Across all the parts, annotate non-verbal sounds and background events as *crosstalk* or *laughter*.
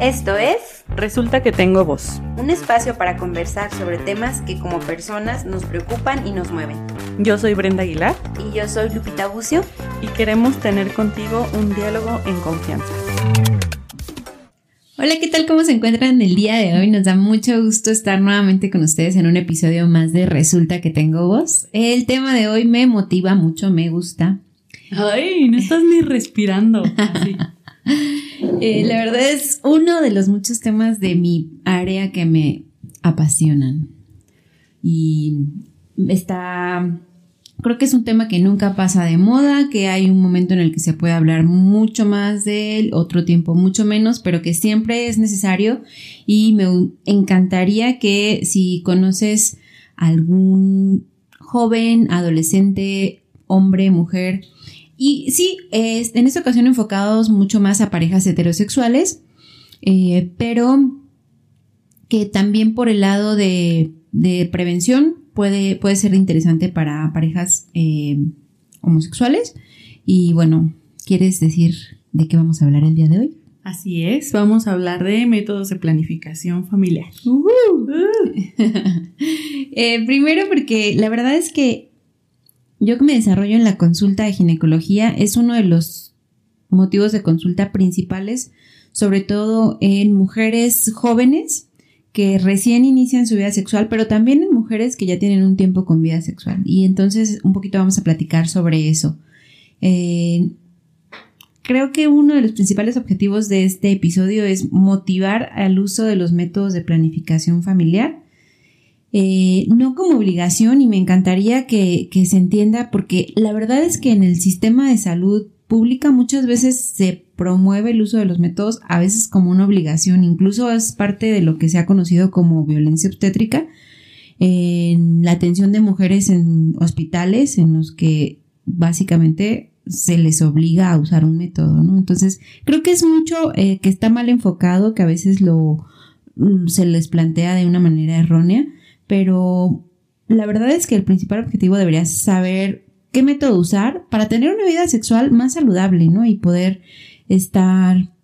Esto es Resulta que tengo voz. un espacio para conversar sobre temas que como personas nos preocupan y nos mueven. Yo soy Brenda Aguilar Y yo soy Lupita Bucio. y queremos tener contigo un diálogo en confianza. Hola, ¿qué tal? ¿Cómo se encuentran el día de hoy? Nos da mucho gusto estar nuevamente con ustedes en un episodio más de Resulta que tengo voz. El tema de hoy me motiva mucho, me gusta. Ay, no estás ni respirando. *laughs* Así. *laughs* Eh, la verdad es uno de los muchos temas de mi área que me apasionan. Y está, creo que es un tema que nunca pasa de moda, que hay un momento en el que se puede hablar mucho más de él, otro tiempo mucho menos, pero que siempre es necesario y me encantaría que si conoces algún joven, adolescente, hombre, mujer, y sí, es, en esta ocasión enfocados mucho más a parejas heterosexuales, eh, pero que también por el lado de, de prevención puede, puede ser interesante para parejas eh, homosexuales. Y bueno, ¿quieres decir de qué vamos a hablar el día de hoy? Así es, vamos a hablar de métodos de planificación familiar. *laughs* Eh, primero porque la verdad es que yo que me desarrollo en la consulta de ginecología es uno de los motivos de consulta principales, sobre todo en mujeres jóvenes que recién inician su vida sexual, pero también en mujeres que ya tienen un tiempo con vida sexual. Y entonces un poquito vamos a platicar sobre eso. Eh, creo que uno de los principales objetivos de este episodio es motivar al uso de los métodos de planificación familiar eh, no como obligación y me encantaría que, que, se entienda porque la verdad es que en el sistema de salud pública muchas veces se promueve el uso de los métodos a veces como una obligación, incluso es parte de lo que se ha conocido como violencia obstétrica en la atención de mujeres en hospitales en los que básicamente se les obliga a usar un método, ¿no? Entonces creo que es mucho eh, que está mal enfocado, que a veces lo se les plantea de una manera errónea pero la verdad es que el principal objetivo debería saber qué método usar para tener una vida sexual más saludable, ¿no? Y poder estar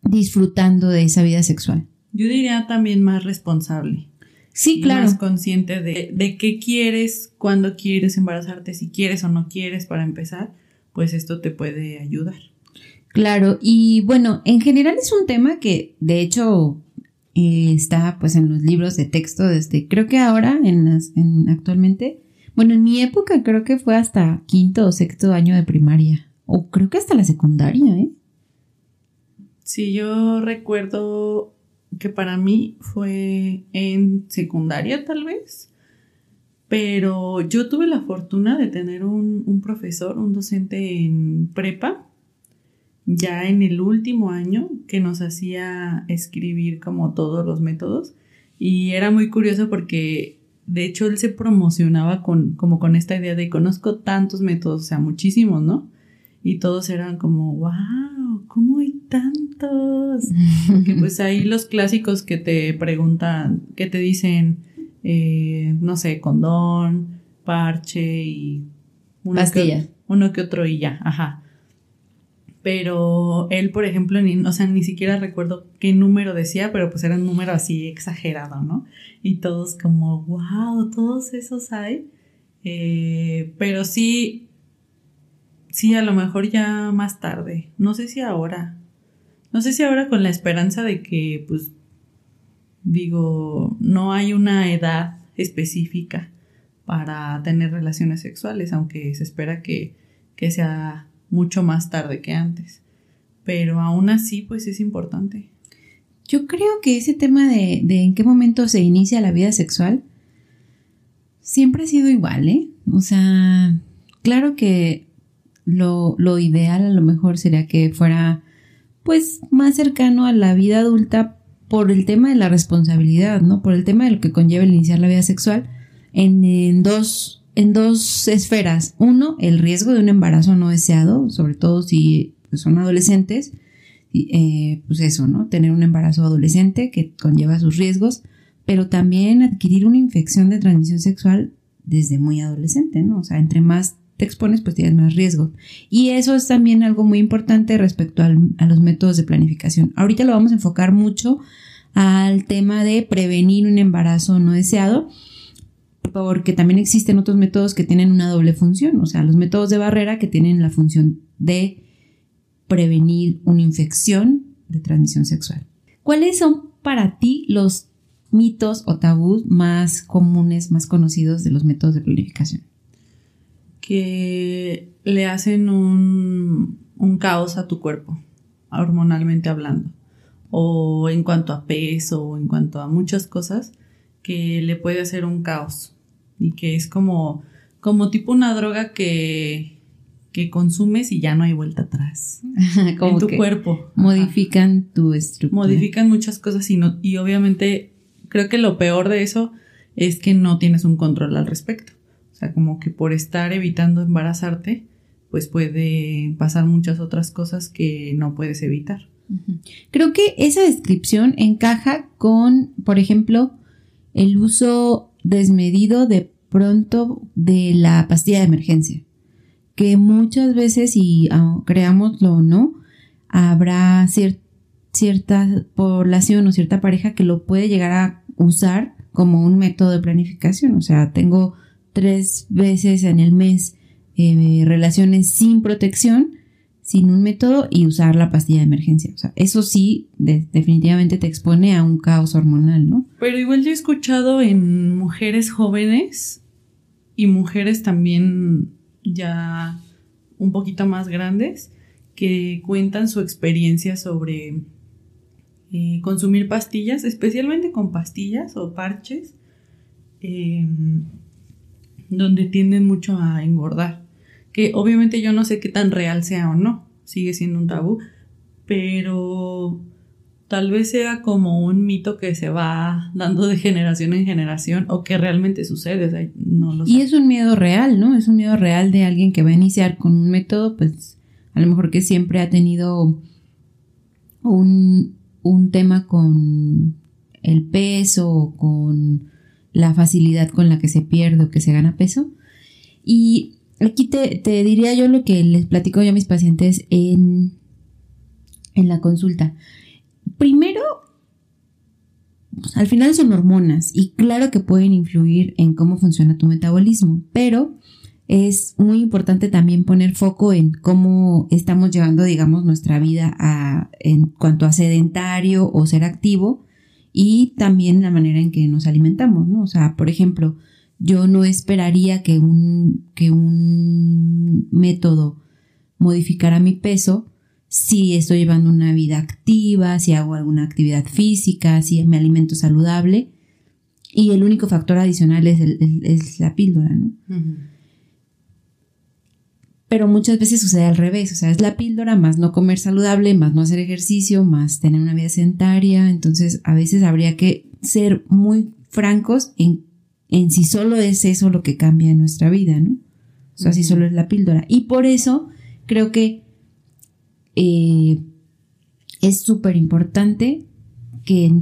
disfrutando de esa vida sexual. Yo diría también más responsable. Sí, claro. Más consciente de, de qué quieres, cuándo quieres embarazarte, si quieres o no quieres para empezar, pues esto te puede ayudar. Claro, y bueno, en general es un tema que de hecho eh, está pues en los libros de texto desde creo que ahora en las en actualmente. Bueno en mi época creo que fue hasta quinto o sexto año de primaria o creo que hasta la secundaria eh sí yo recuerdo que para mí fue en secundaria tal vez pero yo tuve la fortuna de tener un, un profesor un docente en prepa ya en el último año que nos hacía escribir como todos los métodos y era muy curioso porque de hecho él se promocionaba con como con esta idea de conozco tantos métodos, o sea, muchísimos, ¿no? Y todos eran como, wow, ¿cómo hay tantos? Porque pues *laughs* hay los clásicos que te preguntan, que te dicen, eh, no sé, condón, parche y uno Pastilla. Que, uno que otro y ya, ajá pero él, por ejemplo, ni, o sea, ni siquiera recuerdo qué número decía, pero pues era un número así exagerado, ¿no? Y todos como, wow, todos esos hay. Eh, pero sí, sí, a lo mejor ya más tarde, no sé si ahora, no sé si ahora con la esperanza de que, pues, digo, no hay una edad específica para tener relaciones sexuales, aunque se espera que, que sea mucho más tarde que antes. Pero aún así, pues es importante. Yo creo que ese tema de, de, en qué momento se inicia la vida sexual siempre ha sido igual, ¿eh? O sea, claro que lo, lo ideal a lo mejor sería que fuera pues más cercano a la vida adulta por el tema de la responsabilidad, ¿no? Por el tema de lo que conlleva el iniciar la vida sexual en, en dos en dos esferas. Uno, el riesgo de un embarazo no deseado, sobre todo si pues, son adolescentes. Eh, pues eso, ¿no? Tener un embarazo adolescente que conlleva sus riesgos, pero también adquirir una infección de transmisión sexual desde muy adolescente, ¿no? O sea, entre más te expones, pues tienes más riesgo. Y eso es también algo muy importante respecto a los métodos de planificación. Ahorita lo vamos a enfocar mucho al tema de prevenir un embarazo no deseado, porque también existen otros métodos que tienen una doble función, o sea, los métodos de barrera que tienen la función de prevenir una infección de transmisión sexual. ¿Cuáles son para ti los mitos o tabús más comunes, más conocidos de los métodos de planificación? Que le hacen un, un caos a tu cuerpo, hormonalmente hablando, o en cuanto a peso, o en cuanto a muchas cosas, que le puede hacer un caos y que es como, como tipo una droga que, que consumes y ya no hay vuelta atrás *laughs* en tu cuerpo. Modifican tu estructura. Modifican muchas cosas y, no, y obviamente creo que lo peor de eso es que no tienes un control al respecto. O sea, como que por estar evitando embarazarte, pues puede pasar muchas otras cosas que no puedes evitar. Creo que esa descripción encaja con, por ejemplo, el uso desmedido de pronto de la pastilla de emergencia, que muchas veces, y ah, creámoslo o no, habrá cierta población o cierta pareja que lo puede llegar a usar como un método de planificación. O sea, tengo tres veces en el mes eh, relaciones sin protección sin un método y usar la pastilla de emergencia. O sea, eso sí, definitivamente te expone a un caos hormonal, ¿no? Pero igual yo he escuchado en mujeres jóvenes y mujeres también ya un poquito más grandes que cuentan su experiencia sobre eh, consumir pastillas, especialmente con pastillas o parches, em, donde tienden mucho a engordar que obviamente yo no sé qué tan real sea o no, sigue siendo un tabú, pero tal vez sea como un mito que se va dando de generación en generación o que realmente sucede, no lo Y es un miedo real, ¿no? Es un miedo real de alguien que va a iniciar con un método, pues a lo mejor que siempre ha tenido un, un tema con el peso o con la facilidad con la que se pierde o que se gana peso. Y Aquí te, diría yo lo que les platico yo a mis pacientes en, en la consulta. Primero, pues, al final son hormonas y claro que pueden influir en cómo funciona tu metabolismo, pero es muy importante también poner foco en cómo estamos llevando, digamos, nuestra vida a, en cuanto a sedentario o ser activo y también la manera en que nos alimentamos, ¿no? O sea, por ejemplo, yo no esperaría que un, que un método modificara mi peso si estoy llevando una vida activa, si hago alguna actividad física, si me alimento saludable. Y el único factor adicional es, es la píldora, ¿no? Pero muchas veces sucede al revés, o sea, es la píldora más no comer saludable, más no hacer ejercicio, más tener una vida sedentaria. Entonces, a veces habría que ser muy francos en en si solo es eso lo que cambia en nuestra vida, ¿no? O sea, si solo es la píldora. Y por eso creo que eh, es súper importante que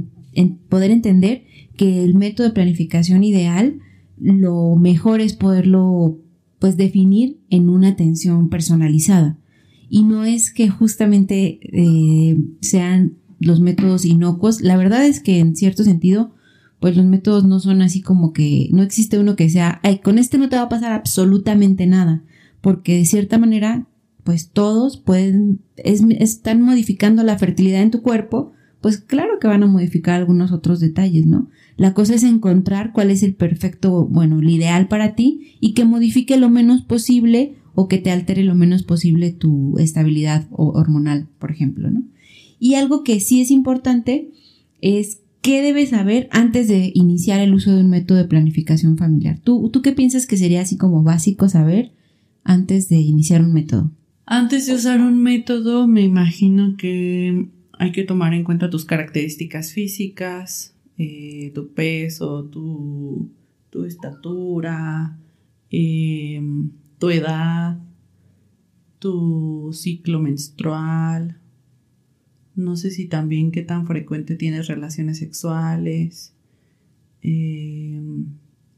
poder entender que el método de planificación ideal, lo mejor es poderlo pues definir en una atención personalizada. Y no es que justamente eh, sean los métodos inocuos. La verdad es que en cierto sentido pues los métodos no son así como que no existe uno que sea, Ay, con este no te va a pasar absolutamente nada, porque de cierta manera, pues todos pueden, están modificando la fertilidad en tu cuerpo, pues claro que van a modificar algunos otros detalles, ¿no? La cosa es encontrar cuál es el perfecto, bueno, el ideal para ti y que modifique lo menos posible o que te altere lo menos posible tu estabilidad hormonal, por ejemplo, ¿no? Y algo que sí es importante es ¿Qué debes saber antes de iniciar el uso de un método de planificación familiar? ¿Tú, ¿Tú qué piensas que sería así como básico saber antes de iniciar un método? Antes de usar un método, me imagino que hay que tomar en cuenta tus características físicas, eh, tu peso, tu, estatura, em, tu edad, tu ciclo menstrual, no sé si también qué tan frecuente tienes relaciones sexuales. Em,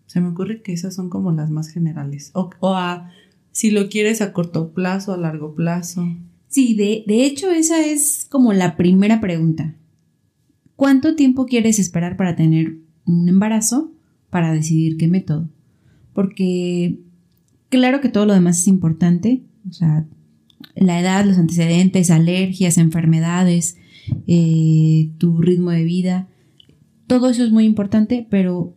se me ocurre que esas son como las más generales. O, a Si lo quieres a corto plazo, a largo plazo. Sí, de, de hecho esa es como la primera pregunta. ¿Cuánto tiempo quieres esperar para tener un embarazo para decidir qué método? Porque claro que todo lo demás es importante, o sea, la edad, los antecedentes, alergias, enfermedades, eh, tu ritmo de vida, todo eso es muy importante, pero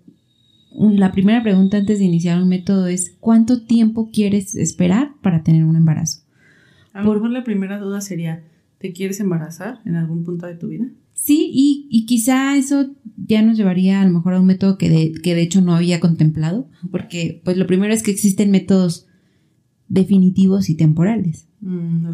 la primera pregunta antes de iniciar un método es ¿cuánto tiempo quieres esperar para tener un embarazo? A lo mejor la primera duda sería, ¿te quieres embarazar en algún punto de tu vida? Sí, y, quizá eso ya nos llevaría a lo mejor a un método que de, que de hecho no había contemplado, porque pues lo primero es que existen métodos definitivos y temporales. Mm.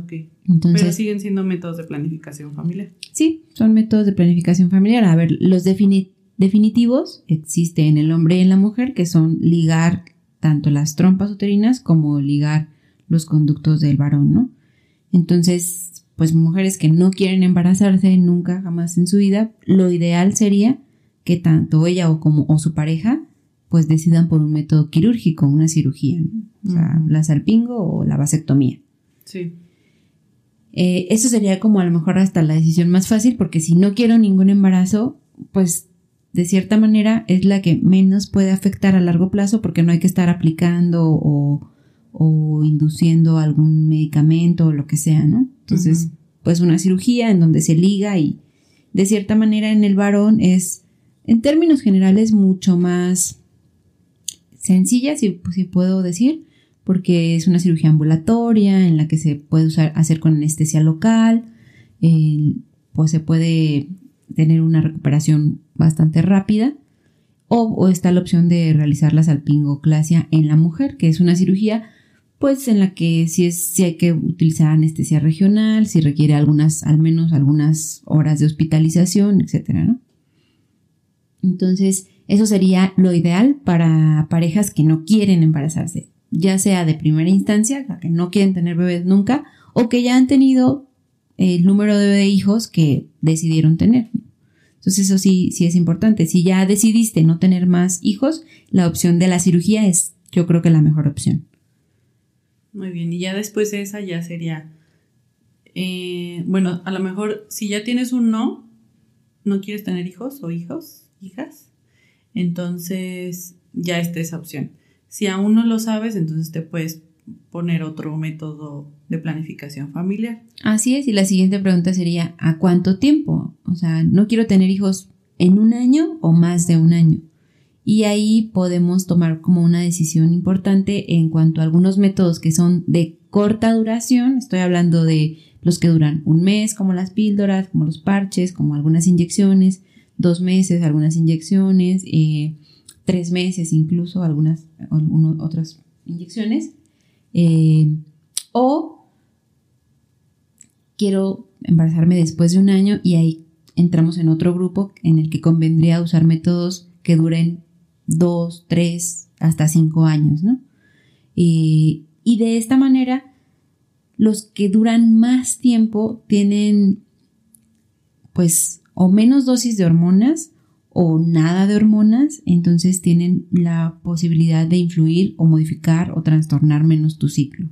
Entonces, Pero siguen siendo métodos de planificación familiar. Sí, son métodos de planificación familiar. A ver, los definitivos existen en el hombre y en la mujer, que son ligar tanto las trompas uterinas como ligar los conductos del varón, ¿no? Entonces, pues mujeres que no quieren embarazarse nunca jamás en su vida, lo ideal sería que tanto ella o como o su pareja pues decidan por un método quirúrgico, una cirugía, o sea, la salpingo o la vasectomía. Sí. Eh, eso sería como a lo mejor hasta la decisión más fácil porque si no quiero ningún embarazo, pues de cierta manera es la que menos puede afectar a largo plazo porque no hay que estar aplicando o o induciendo algún medicamento o lo que sea, ¿no? Entonces, pues una cirugía en donde se liga y de cierta manera en el varón es, en términos generales, mucho más sencilla, si, puedo decir, porque es una cirugía ambulatoria en la que se puede hacer con anestesia local, pues se puede tener una recuperación bastante rápida. O, o, está la opción de realizar la salpingoclasia en la mujer, que es una cirugía pues en la que si es si hay que utilizar anestesia regional, si requiere algunas al menos algunas horas de hospitalización, etcétera, ¿no? Entonces, eso sería lo ideal para parejas que no quieren embarazarse, ya sea de primera instancia, que no quieren tener bebés nunca, o que ya han tenido el número de hijos que decidieron tener. Entonces, eso sí, sí es importante. Si ya decidiste no tener más hijos, la opción de la cirugía es, yo creo que la mejor opción. Muy bien, y ya después de esa ya sería, eh, bueno, a lo mejor si ya tienes un no, no quieres tener hijos o hijos, hijas, entonces ya está esa opción. Si aún no lo sabes, entonces te puedes poner otro método de planificación familiar. Así es, y la siguiente pregunta sería, ¿a cuánto tiempo? O sea, no quiero tener hijos en un año o más de un año y ahí podemos tomar como una decisión importante en cuanto a algunos métodos que son de corta duración, estoy hablando de los que duran un mes, como las píldoras, como los parches, como algunas inyecciones, dos meses, algunas inyecciones, eh, tres meses incluso, algunas otras inyecciones, eh, o quiero embarazarme después de un año y ahí entramos en otro grupo en el que convendría usar métodos que duren dos, tres, hasta cinco años, ¿no? y de esta manera, los que duran más tiempo tienen, pues, o menos dosis de hormonas o nada de hormonas, entonces tienen la posibilidad de influir o modificar o trastornar menos tu ciclo.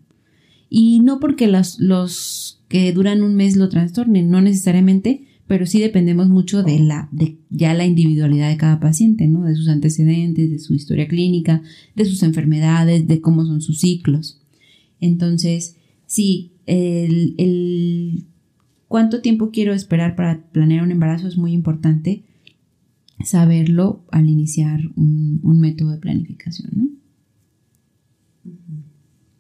Y no porque los, los que duran un mes lo trastornen, no necesariamente, pero sí dependemos mucho de la, de ya la individualidad de cada paciente, ¿no? De sus antecedentes, de su historia clínica, de sus enfermedades, de cómo son sus ciclos. Entonces, sí, el, el cuánto tiempo quiero esperar para planear un embarazo es muy importante saberlo al iniciar un, un método de planificación, ¿no?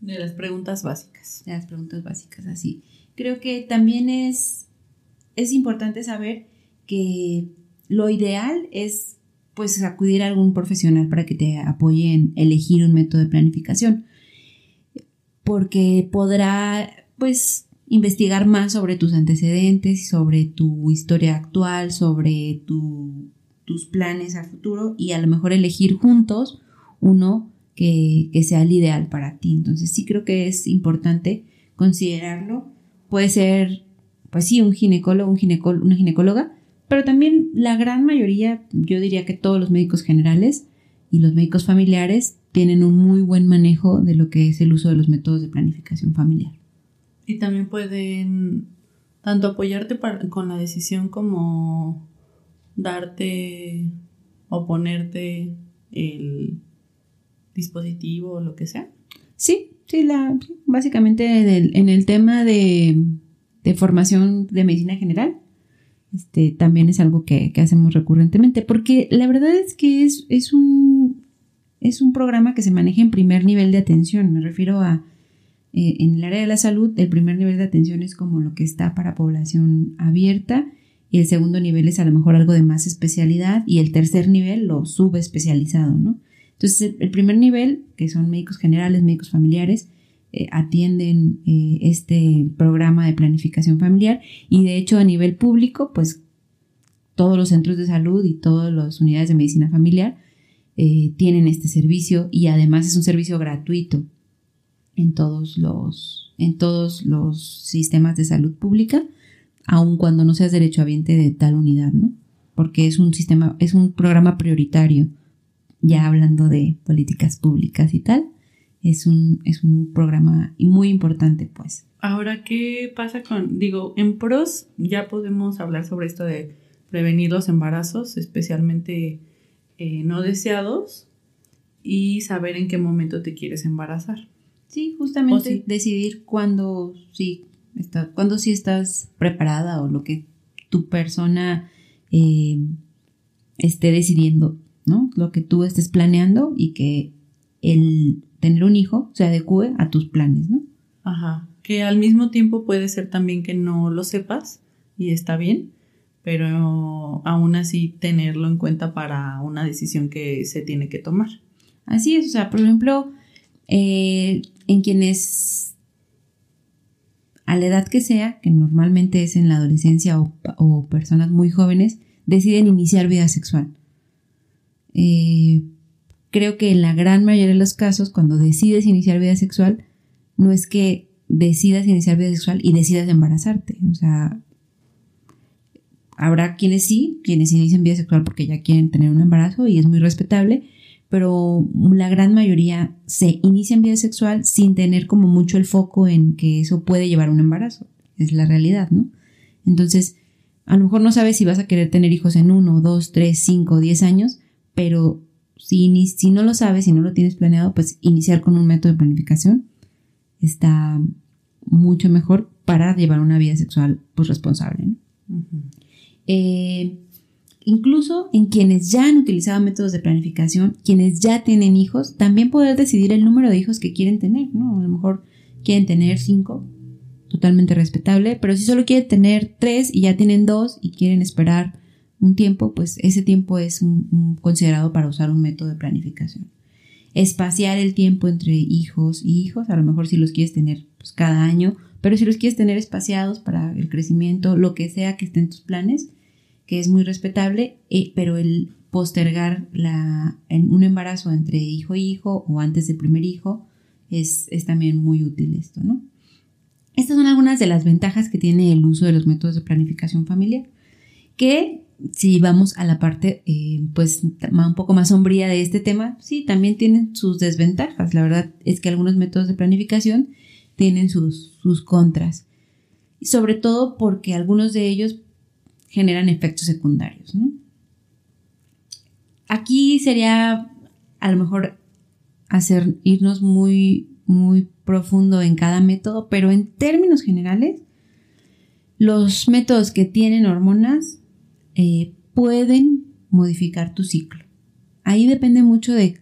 De las preguntas básicas. De las preguntas básicas, así. Creo que también es es importante saber que lo ideal es pues acudir a algún profesional para que te apoye en elegir un método de planificación porque podrá pues investigar más sobre tus antecedentes, sobre tu historia actual, sobre tus planes a futuro y a lo mejor elegir juntos uno que, que sea el ideal para ti. Entonces sí creo que es importante considerarlo. Puede ser pues sí, un ginecólogo, un una ginecóloga, pero también la gran mayoría, yo diría que todos los médicos generales y los médicos familiares tienen un muy buen manejo de lo que es el uso de los métodos de planificación familiar. Y también pueden tanto apoyarte con la decisión como darte o ponerte el dispositivo o lo que sea. Sí, sí, la, básicamente en el, tema de, formación de medicina general, este, también es algo que, hacemos recurrentemente, porque la verdad es que es, es, un, es un programa que se maneja en primer nivel de atención, me refiero a, eh, en el área de la salud, el primer nivel de atención es como lo que está para población abierta y el segundo nivel es a lo mejor algo de más especialidad y el tercer nivel lo subespecializado, ¿no? Entonces, el primer nivel, que son médicos generales, médicos familiares, eh, atienden eh, este programa de planificación familiar y de hecho a nivel público, pues todos los centros de salud y todas las unidades de medicina familiar tienen este servicio y además es un servicio gratuito en todos los, en todos los sistemas de salud pública, aun cuando no seas derechohabiente de tal unidad, ¿no? Porque es un sistema, es un programa prioritario ya hablando de políticas públicas y tal, es un, es un programa muy importante, pues. Ahora, ¿qué pasa con, digo, en pros ya podemos hablar sobre esto de prevenir los embarazos, especialmente eh, no deseados, y saber en qué momento te quieres embarazar? Sí, justamente decidir cuándo sí, está, cuándo sí estás preparada o lo que tu persona eh, esté decidiendo ¿no? Lo que tú estés planeando y que el tener un hijo se adecue a tus planes, ¿no? Ajá. Que al mismo tiempo puede ser también que no lo sepas y está bien, pero aún así tenerlo en cuenta para una decisión que se tiene que tomar. Así es, o sea, por ejemplo, eh, en quienes a la edad que sea, que normalmente es en la adolescencia o, o personas muy jóvenes, deciden iniciar vida sexual. Eh, creo que en la gran mayoría de los casos, cuando decides iniciar vida sexual, no es que decidas iniciar vida sexual y decidas embarazarte. O sea, habrá quienes sí, quienes inician vida sexual porque ya quieren tener un embarazo y es muy respetable, pero la gran mayoría se inicia en vida sexual sin tener como mucho el foco en que eso puede llevar a un embarazo. Es la realidad, ¿no? Entonces, a lo mejor no sabes si vas a querer tener hijos en uno, dos, tres, cinco, diez años, pero si, si no lo sabes, si no lo tienes planeado, pues iniciar con un método de planificación está mucho mejor para llevar una vida sexual pues, responsable. Eh, incluso en quienes ya han utilizado métodos de planificación, quienes ya tienen hijos, también poder decidir el número de hijos que quieren tener, ¿no? A lo mejor quieren tener cinco, totalmente respetable, pero si solo quieren tener tres y ya tienen dos y quieren esperar un tiempo, pues ese tiempo es considerado para usar un método de planificación. Espaciar el tiempo entre hijos y hijos, a lo mejor si los quieres tener pues, cada año, pero si los quieres tener espaciados para el crecimiento, lo que sea que esté en tus planes, que es muy respetable, eh, pero el postergar un embarazo entre hijo e hijo o antes del primer hijo es, es también muy útil esto, ¿no? Estas son algunas de las ventajas que tiene el uso de los métodos de planificación familiar, que si vamos a la parte eh, pues un poco más sombría de este tema, sí, también tienen sus desventajas. La verdad es que algunos métodos de planificación tienen sus, sus contras. sobre todo porque algunos de ellos generan efectos secundarios. Aquí sería a lo mejor hacer irnos muy, muy profundo en cada método, pero en términos generales, los métodos que tienen hormonas eh, pueden modificar tu ciclo. Ahí depende mucho de,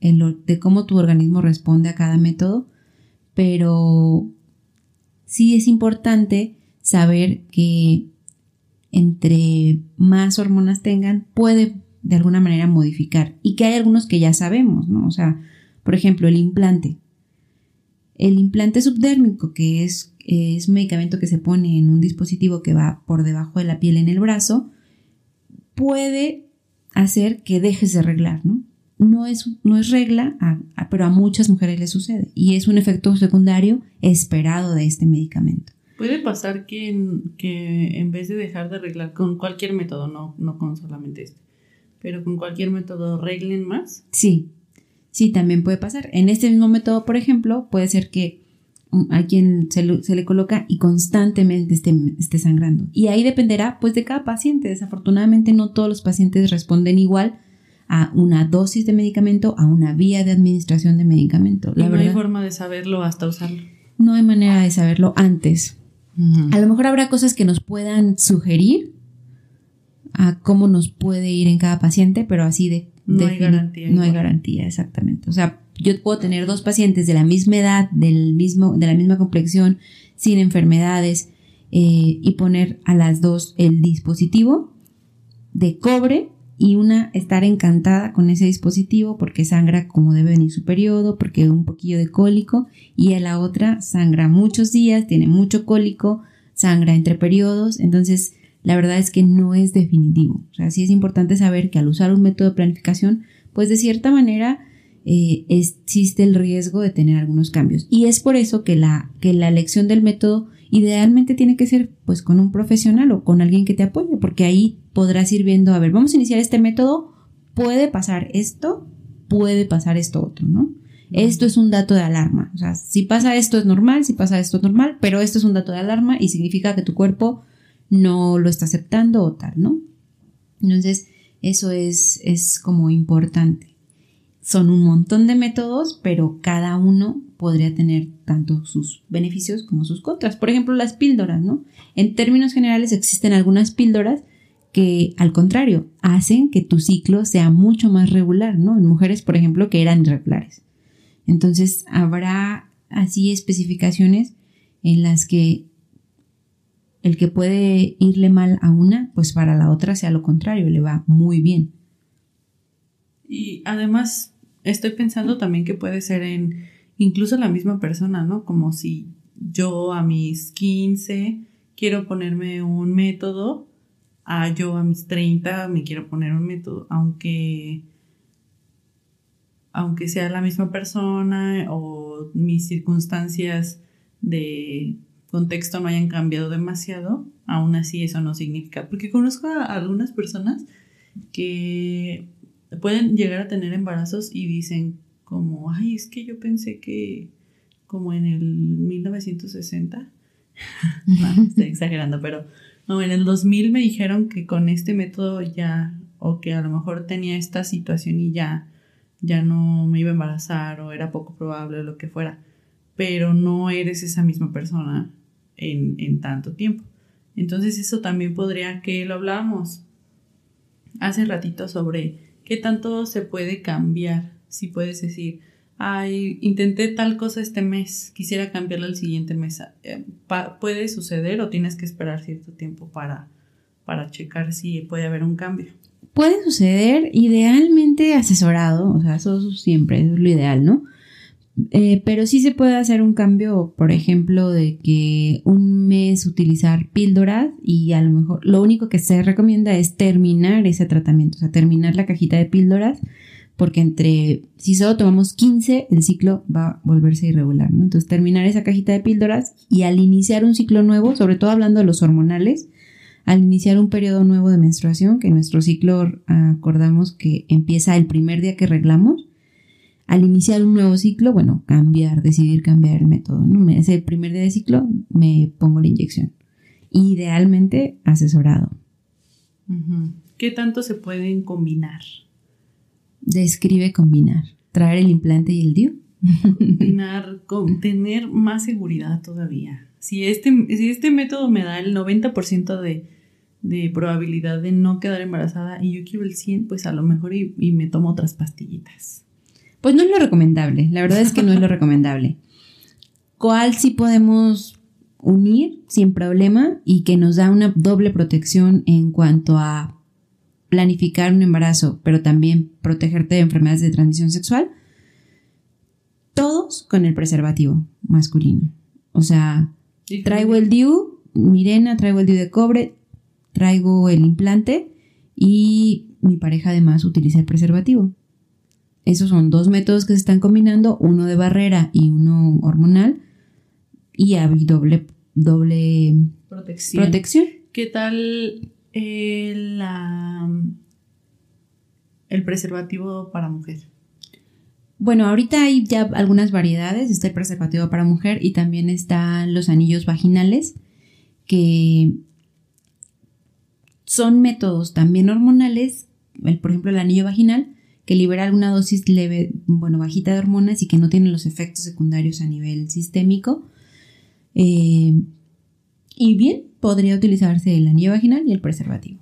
de cómo tu organismo responde a cada método, pero sí es importante saber que entre más hormonas tengan, puede de alguna manera modificar. Y que hay algunos que ya sabemos, ¿no? O sea, por ejemplo, el implante. El implante subdérmico, que es, es un medicamento que se pone en un dispositivo que va por debajo de la piel en el brazo, puede hacer que dejes de arreglar, ¿no? No es, no es regla, pero a muchas mujeres les sucede y es un efecto secundario esperado de este medicamento. Puede pasar que en, que en vez de dejar de arreglar con cualquier método, no, no con solamente este, pero con cualquier método arreglen más. Sí, Sí, también puede pasar. En este mismo método, por ejemplo, puede ser que a quien se, le coloca y constantemente esté, esté, sangrando. Y ahí dependerá pues de cada paciente. Desafortunadamente no todos los pacientes responden igual a una dosis de medicamento, a una vía de administración de medicamento. La no hay forma de saberlo hasta usarlo. No hay manera de saberlo antes. A lo mejor habrá cosas que nos puedan sugerir a cómo nos puede ir en cada paciente, pero así de... No hay garantía. No hay garantía, exactamente. O sea, yo puedo tener dos pacientes de la misma edad, del mismo, de la misma complexión, sin enfermedades, eh, y poner a las dos el dispositivo de cobre y una estar encantada con ese dispositivo porque sangra como debe venir su periodo, porque un poquillo de cólico, y a la otra sangra muchos días, tiene mucho cólico, sangra entre periodos, entonces la verdad es que no es definitivo. O sea, sí es importante saber que al usar un método de planificación, pues de cierta manera eh, existe el riesgo de tener algunos cambios. Y es por eso que la, que la elección del método idealmente tiene que ser pues con un profesional o con alguien que te apoye, porque ahí podrás ir viendo, a ver, vamos a iniciar este método, puede pasar esto, puede pasar esto otro, ¿no? Esto es un dato de alarma. O sea, si pasa esto es normal, si pasa esto es normal, pero esto es un dato de alarma y significa que tu cuerpo no lo está aceptando o tal, ¿no? Entonces, eso es, es como importante. Son un montón de métodos, pero cada uno podría tener tanto sus beneficios como sus contras. Por ejemplo, las píldoras, ¿no? En términos generales existen algunas píldoras que, al contrario, hacen que tu ciclo sea mucho más regular, ¿no? En mujeres, por ejemplo, que eran irregulares. Entonces, habrá así especificaciones en las que el que puede irle mal a una, pues para la otra sea lo contrario, le va muy bien. Y además, estoy pensando también que puede ser en incluso la misma persona, ¿no? Como si yo a mis 15 quiero ponerme un método, a yo a mis 30 me quiero poner un método, aunque aunque sea la misma persona o mis circunstancias de contexto no hayan cambiado demasiado, aún así eso no significa, porque conozco a algunas personas que pueden llegar a tener embarazos y dicen como, ay, es que yo pensé que como en el 1960, *laughs* no, estoy exagerando, pero no, en el 2000 me dijeron que con este método ya, o que a lo mejor tenía esta situación y ya, ya no me iba a embarazar o era poco probable o lo que fuera, pero no eres esa misma persona en, en tanto tiempo. Entonces eso también podría, que lo hablábamos hace ratito sobre ¿Qué tanto se puede cambiar? Si puedes decir, ay, intenté tal cosa este mes, quisiera cambiarlo el siguiente mes. Eh, ¿Puede suceder o tienes que esperar cierto tiempo para, para checar si puede haber un cambio? Puede suceder, idealmente asesorado, o sea, eso siempre es lo ideal, ¿no? Eh, pero sí se puede hacer un cambio, por ejemplo, de que un mes utilizar píldoras y a lo mejor lo único que se recomienda es terminar ese tratamiento, o sea, terminar la cajita de píldoras, porque entre, si solo tomamos 15, el ciclo va a volverse irregular, ¿no? Entonces, terminar esa cajita de píldoras y al iniciar un ciclo nuevo, sobre todo hablando de los hormonales, al iniciar un periodo nuevo de menstruación, que nuestro ciclo acordamos que empieza el primer día que reglamos, al iniciar un nuevo ciclo, bueno, cambiar, decidir cambiar el método, ¿no? Ese primer día de ciclo me pongo la inyección. Idealmente asesorado. ¿Qué tanto se pueden combinar? Describe combinar. Traer el implante y el DIU. Combinar, con tener más seguridad todavía. Si este, si este método me da el 90% de, de probabilidad de no quedar embarazada y yo quiero el 100, pues a lo mejor y me tomo otras pastillitas. Pues no es lo recomendable, la verdad es que no es lo recomendable. ¿Cuál sí podemos unir sin problema y que nos da una doble protección en cuanto a planificar un embarazo, pero también protegerte de enfermedades de transmisión sexual? Todos con el preservativo masculino. O sea, traigo el DIU, Mirena, traigo el DIU de cobre, traigo el implante y mi pareja además utiliza el preservativo. Esos son dos métodos que se están combinando, uno de barrera y uno hormonal, y hay doble, doble protección. protección. ¿Qué tal el, preservativo para mujer? Bueno, ahorita hay ya algunas variedades. Está el preservativo para mujer y también están los anillos vaginales, que son métodos también hormonales. El, por ejemplo, el anillo vaginal, que libera alguna dosis leve, bueno, bajita de hormonas y que no tiene los efectos secundarios a nivel sistémico. Eh, y bien, podría utilizarse el anillo vaginal y el preservativo.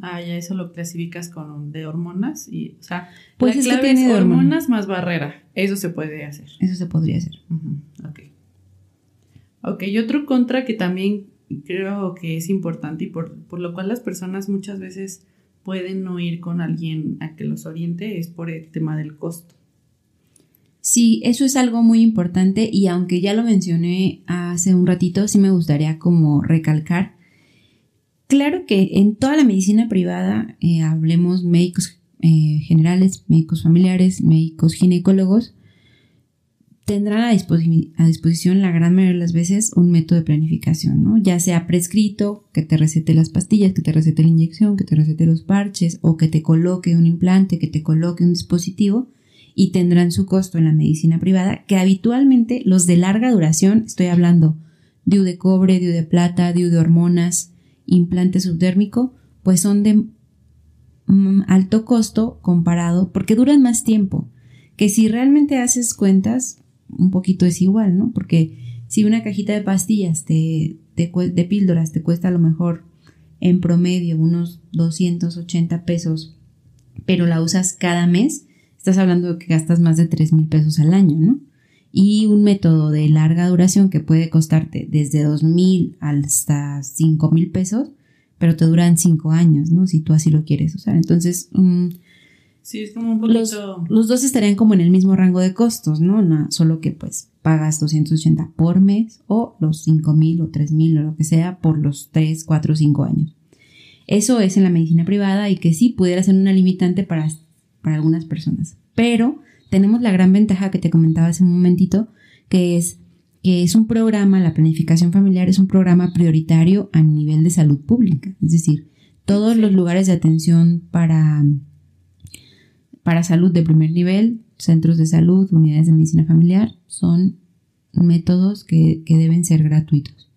Ah, ya eso lo clasificas con de hormonas y, o sea, Pues la es que clave tiene es de hormonas más barrera. Eso se puede hacer. Eso se podría hacer. Ujú, Ok. Ok, y otro contra que también creo que es importante y por, por lo cual las personas muchas veces pueden no ir con alguien a que los oriente es por el tema del costo. Sí, eso es algo muy importante y aunque ya lo mencioné hace un ratito, sí me gustaría como recalcar. Claro que en toda la medicina privada, eh, hablemos médicos eh, generales, médicos familiares, médicos ginecólogos, tendrán a, disposi- a disposición la gran mayoría de las veces un método de planificación, ¿no? Ya sea prescrito, que te recete las pastillas, que te recete la inyección, que te recete los parches o que te coloque un implante, que te coloque un dispositivo y tendrán su costo en la medicina privada, que habitualmente los de larga duración, estoy hablando DIU de cobre, DIU de plata, DIU de hormonas, implante subdérmico, pues son de alto costo comparado, porque duran más tiempo, que si realmente haces cuentas, un poquito es igual, ¿no? Porque si una cajita de pastillas te, de píldoras te cuesta a lo mejor en promedio unos 280 pesos, pero la usas cada mes, estás hablando de que gastas más de 3 mil pesos al año, ¿no? Y un método de larga duración que puede costarte desde 2 mil hasta 5 mil pesos, pero te duran 5 años, ¿no? Si tú así lo quieres usar. Entonces, mm, Sí, es como un poquito... los dos estarían como en el mismo rango de costos, ¿no? Na- solo que pues pagas 280 por mes o los 5 mil o 3 mil o lo que sea por los 3, 4, 5 años. Eso es en la medicina privada y que sí pudiera ser una limitante para, para algunas personas. Pero tenemos la gran ventaja que te comentaba hace un momentito, que es que es un programa, la planificación familiar es un programa prioritario a nivel de salud pública. Es decir, todos los lugares de atención para, para salud de primer nivel, centros de salud, unidades de medicina familiar, son métodos que, que deben ser gratuitos.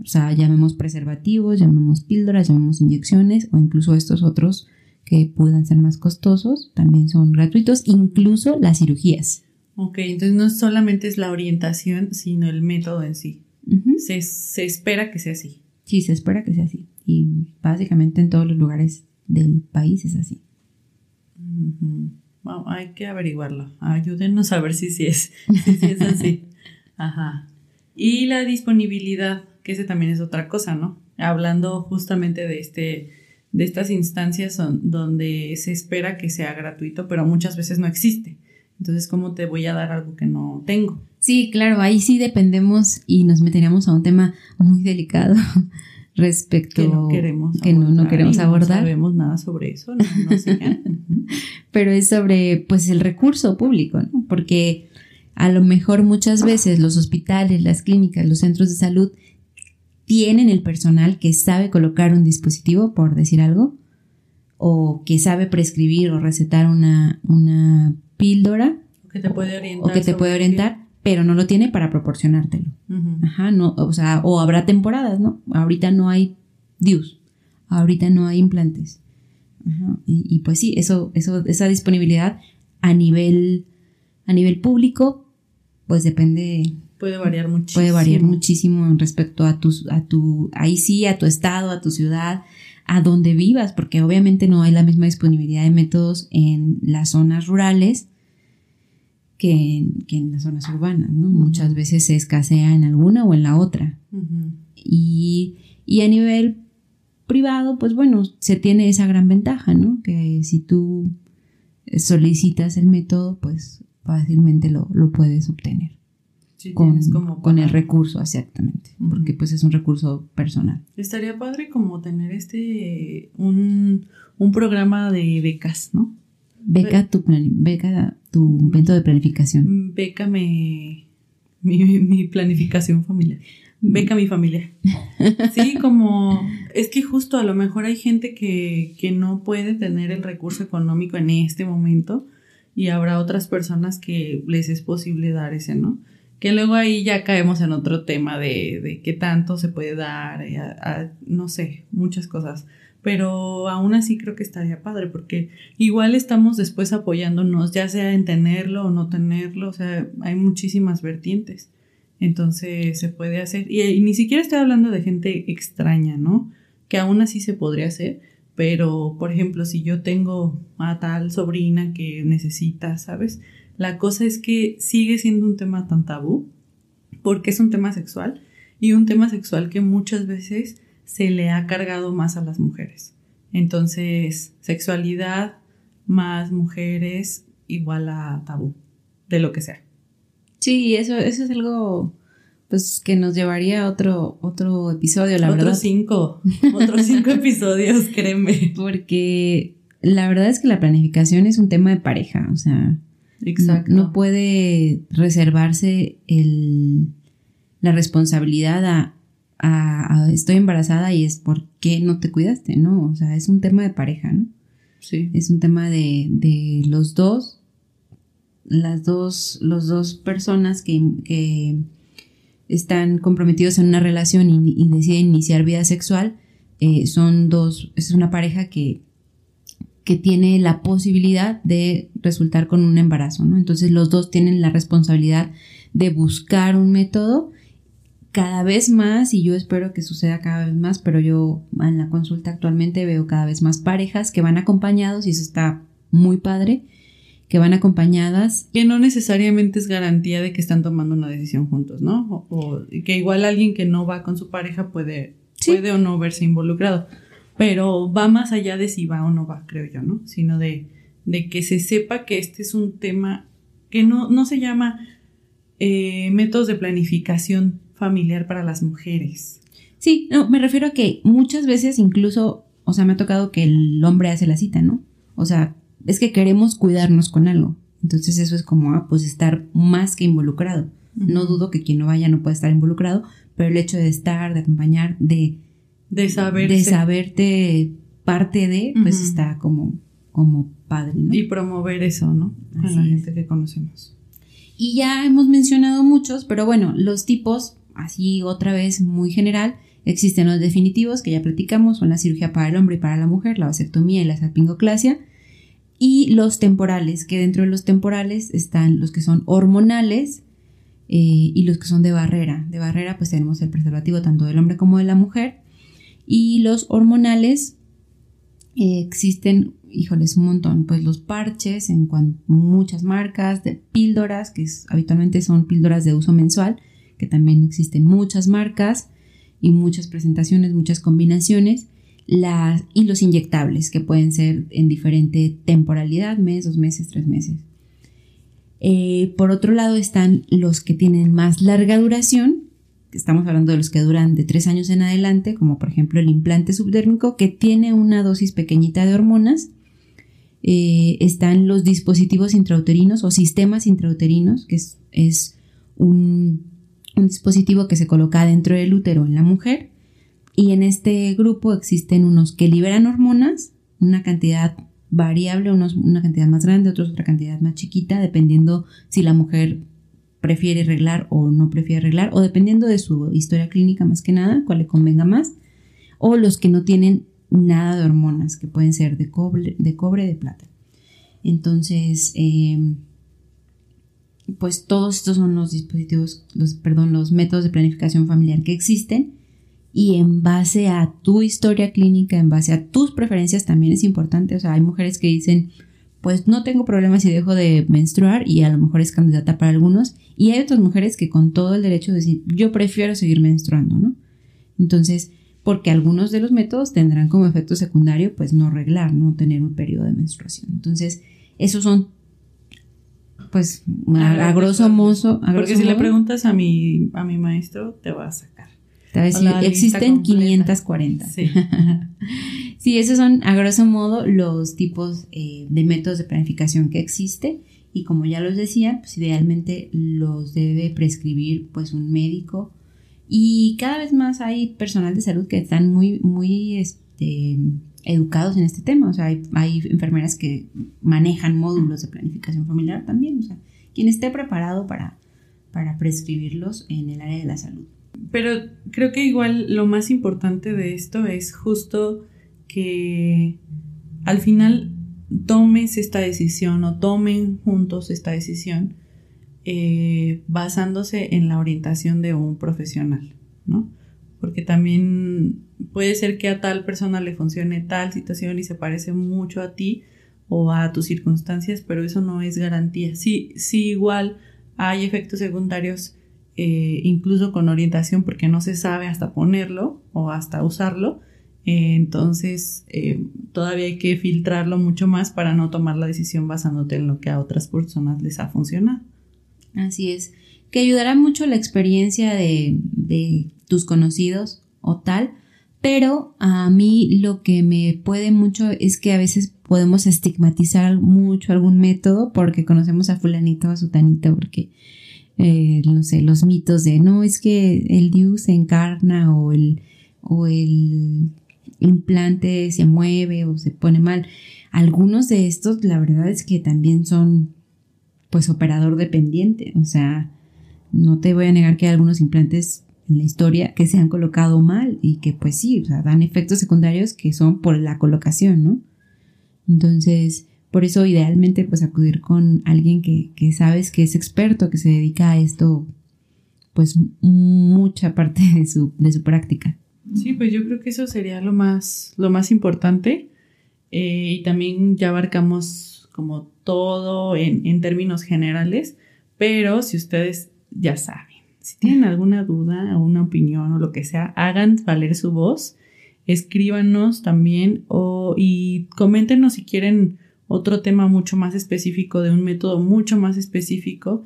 O sea, llamemos preservativos, llamemos píldoras, llamemos inyecciones o incluso estos otros que puedan ser más costosos, también son gratuitos, incluso las cirugías. Ok, entonces no solamente es la orientación, sino el método en sí. Se, se espera que sea así. Sí, se espera que sea así. Y básicamente en todos los lugares del país es así. Wow, hay que averiguarlo. Ayúdenos a ver si sí es, *laughs* si sí es así. Ajá. Y la disponibilidad, que ese también es otra cosa, ¿no? Hablando justamente de este de estas instancias son- donde se espera que sea gratuito, pero muchas veces no existe. Entonces, ¿cómo te voy a dar algo que no tengo? Sí, claro, ahí sí dependemos y nos meteríamos a un tema muy delicado *laughs* respecto Que no queremos que no, no abordar queremos abordar. No sabemos nada sobre eso, no, no. *laughs* Ujú. pero es sobre pues el recurso público, ¿no? Porque a lo mejor muchas veces los hospitales, las clínicas, los centros de salud tienen el personal que sabe colocar un dispositivo, por decir algo, o que sabe prescribir o recetar una, una píldora O que te puede orientar. o que te puede qué- orientar, pero no lo tiene para proporcionártelo. Ujú. Ajá, no, o sea, o habrá temporadas, ¿no? Ahorita no hay DIUs, ahorita no hay implantes. Ajá, y, y pues sí, eso, eso, esa disponibilidad a nivel, a nivel público, pues depende, Puede variar muchísimo. puede variar muchísimo en respecto a tu, a tu, ahí sí, a tu estado, a tu ciudad, a donde vivas, porque obviamente no hay la misma disponibilidad de métodos en las zonas rurales que en, que en las zonas urbanas, ¿no? Muchas veces se escasea en alguna o en la otra. Y, y a nivel privado, pues bueno, se tiene esa gran ventaja, ¿no? Que si tú solicitas el método, pues fácilmente lo, lo puedes obtener Con, tienes como con el recurso, exactamente, porque pues es un recurso personal. Estaría padre como tener este un, un programa de becas, ¿no? Beca tu, beca tu método de planificación. Bécame mi, mi planificación familiar. Beca mi familia. *laughs* Sí, como es que justo a lo mejor hay gente que, que no puede tener el recurso económico en este momento y habrá otras personas que les es posible dar ese, ¿no? Que luego ahí ya caemos en otro tema de, de qué tanto se puede dar, eh, no sé, muchas cosas. Pero aún así creo que estaría padre porque igual estamos después apoyándonos, ya sea en tenerlo o no tenerlo, o sea, hay muchísimas vertientes. Entonces se puede hacer. Y, ni siquiera estoy hablando de gente extraña, ¿no? Que aún así se podría hacer. Pero, por ejemplo, si yo tengo a tal sobrina que necesita, ¿sabes? La cosa es que sigue siendo un tema tan tabú, porque es un tema sexual, y un tema sexual que muchas veces se le ha cargado más a las mujeres. Entonces, sexualidad más mujeres igual a tabú, de lo que sea. Sí, eso, eso es algo pues que nos llevaría a otro, otro episodio, la verdad. Otros cinco, *laughs* otros cinco episodios, créeme. Porque la verdad es que la planificación es un tema de pareja, o sea, Exacto. No, puede reservarse el, la responsabilidad a, a, estoy embarazada y es porque no te cuidaste, ¿no? O sea, es un tema de pareja, ¿no? Sí. Es un tema de, de los dos, las dos, los dos personas que, que están comprometidos en una relación y, deciden iniciar vida sexual, eh, son dos, es una pareja que, que tiene la posibilidad de resultar con un embarazo, ¿no? Entonces los dos tienen la responsabilidad de buscar un método cada vez más, y yo espero que suceda cada vez más, pero yo en la consulta actualmente veo cada vez más parejas que van acompañados y eso está muy padre que van acompañadas. Que no necesariamente es garantía de que están tomando una decisión juntos, ¿no? O, que igual alguien que no va con su pareja puede, puede o no verse involucrado. Pero va más allá de si va o no va, creo yo, ¿no? Sino de, de que se sepa que este es un tema que no, no se llama eh, métodos de planificación familiar para las mujeres. Sí, no, me refiero a que muchas veces incluso, o sea, me ha tocado que el hombre hace la cita, ¿no? O sea, es que queremos cuidarnos con algo. Entonces eso es como, ah, pues estar más que involucrado. No dudo que quien no vaya no pueda estar involucrado, pero el hecho de estar, de acompañar, de, de, de saberte parte de, pues está como, como padre, ¿no? Y promover eso, ¿no? a la gente que conocemos. Y ya hemos mencionado muchos, pero bueno, los tipos, así otra vez muy general, existen los definitivos que ya platicamos, son la cirugía para el hombre y para la mujer, la vasectomía y la salpingoclasia y los temporales, que dentro de los temporales están los que son hormonales eh, y los que son de barrera. De barrera pues tenemos el preservativo tanto del hombre como de la mujer. Y los hormonales eh, existen, híjoles, un montón, pues los parches en muchas marcas, de píldoras, que habitualmente son píldoras de uso mensual, que también existen muchas marcas y muchas presentaciones, muchas combinaciones las, y los inyectables, que pueden ser en diferente temporalidad, mes, dos meses, tres meses. Eh, por otro lado están los que tienen más larga duración, estamos hablando de los que duran de tres años en adelante, como por ejemplo el implante subdérmico, que tiene una dosis pequeñita de hormonas. Eh, están los dispositivos intrauterinos o sistemas intrauterinos, que es, un, un dispositivo que se coloca dentro del útero en la mujer y en este grupo existen unos que liberan hormonas, una cantidad variable, unos una cantidad más grande, otros otra cantidad más chiquita, dependiendo si la mujer prefiere arreglar o no prefiere arreglar, o dependiendo de su historia clínica más que nada, cuál le convenga más, o los que no tienen nada de hormonas, que pueden ser de cobre, de cobre, de plata. Entonces, em, pues todos estos son los dispositivos, los, perdón, los métodos de planificación familiar que existen y en base a tu historia clínica, en base a tus preferencias también es importante. O sea, hay mujeres que dicen, pues no tengo problemas si dejo de menstruar y a lo mejor es candidata para algunos. Y hay otras mujeres que con todo el derecho de decir, yo prefiero seguir menstruando, ¿no? Entonces, porque algunos de los métodos tendrán como efecto secundario, pues no reglar, no tener un periodo de menstruación. Entonces, esos son, pues, a, grosso modo. Porque si le preguntas a mi, a mi maestro, te va a sacar existen 540. Sí. *laughs* sí, esos son a grosso modo los tipos eh, de métodos de planificación que existe y como ya los decía, pues idealmente los debe prescribir pues un médico y cada vez más hay personal de salud que están muy, muy este, educados en este tema. O sea, hay, hay, enfermeras que manejan módulos de planificación familiar también. O sea, quien esté preparado para, para prescribirlos en el área de la salud. Pero creo que igual lo más importante de esto es justo que al final tomes esta decisión o tomen juntos esta decisión eh, basándose en la orientación de un profesional, ¿no? Porque también puede ser que a tal persona le funcione tal situación y se parece mucho a ti o a tus circunstancias, pero eso no es garantía. Sí, sí igual hay efectos secundarios, eh, incluso con orientación, porque no se sabe hasta ponerlo o hasta usarlo, entonces, eh, todavía hay que filtrarlo mucho más para no tomar la decisión basándote en lo que a otras personas les ha funcionado. Así es. Que ayudará mucho la experiencia de, de tus conocidos o tal, pero a mí lo que me puede mucho es que a veces podemos estigmatizar mucho algún método porque conocemos a fulanito o a sutanito, porque, eh, no sé, los mitos de, no, es que el dios se encarna o el, o el implante se mueve o se pone mal. Algunos de estos, la verdad es que también son, pues, operador dependiente. O sea, no te voy a negar que hay algunos implantes en la historia que se han colocado mal y que, pues sí, o sea, dan efectos secundarios que son por la colocación, ¿no? Entonces, por eso idealmente, pues, acudir con alguien que, que sabes que es experto, que se dedica a esto, pues, mucha parte de su, de su práctica. Sí, pues yo creo que eso sería lo más, lo más importante. Eh, y también ya abarcamos como todo en, en, términos generales, pero si ustedes ya saben, si tienen alguna duda o una opinión o lo que sea, hagan valer su voz, escríbanos también o, y coméntenos si quieren otro tema mucho más específico, de un método mucho más específico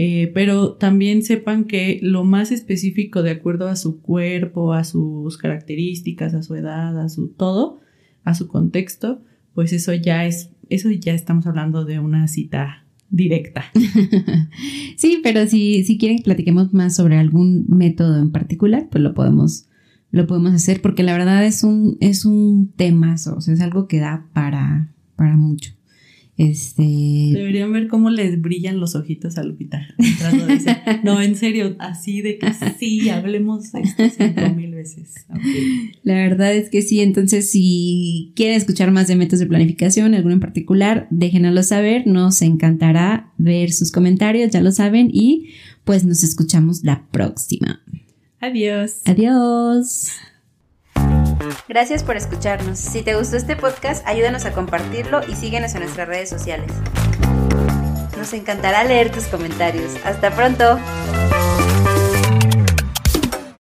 eh, pero también sepan que lo más específico de acuerdo a su cuerpo, a sus características, a su edad, a su todo, a su contexto, pues eso ya es, eso ya estamos hablando de una cita directa. *laughs* sí, pero si, si quieren que platiquemos más sobre algún método en particular, pues lo podemos, lo podemos hacer, porque la verdad es un, es un temazo, o sea, es algo que da para, para mucho. Este... Deberían ver cómo les brillan los ojitos a Lupita. *laughs* no, en serio, así de que sí, hablemos esto cinco mil veces. La verdad es que sí, entonces si quieren escuchar más de métodos de planificación, alguno en particular, déjenoslo saber, nos encantará ver sus comentarios, ya lo saben, y pues nos escuchamos la próxima. Adiós. Adiós. Gracias por escucharnos. Si te gustó este podcast, ayúdanos a compartirlo y síguenos en nuestras redes sociales. Nos encantará leer tus comentarios. Hasta pronto.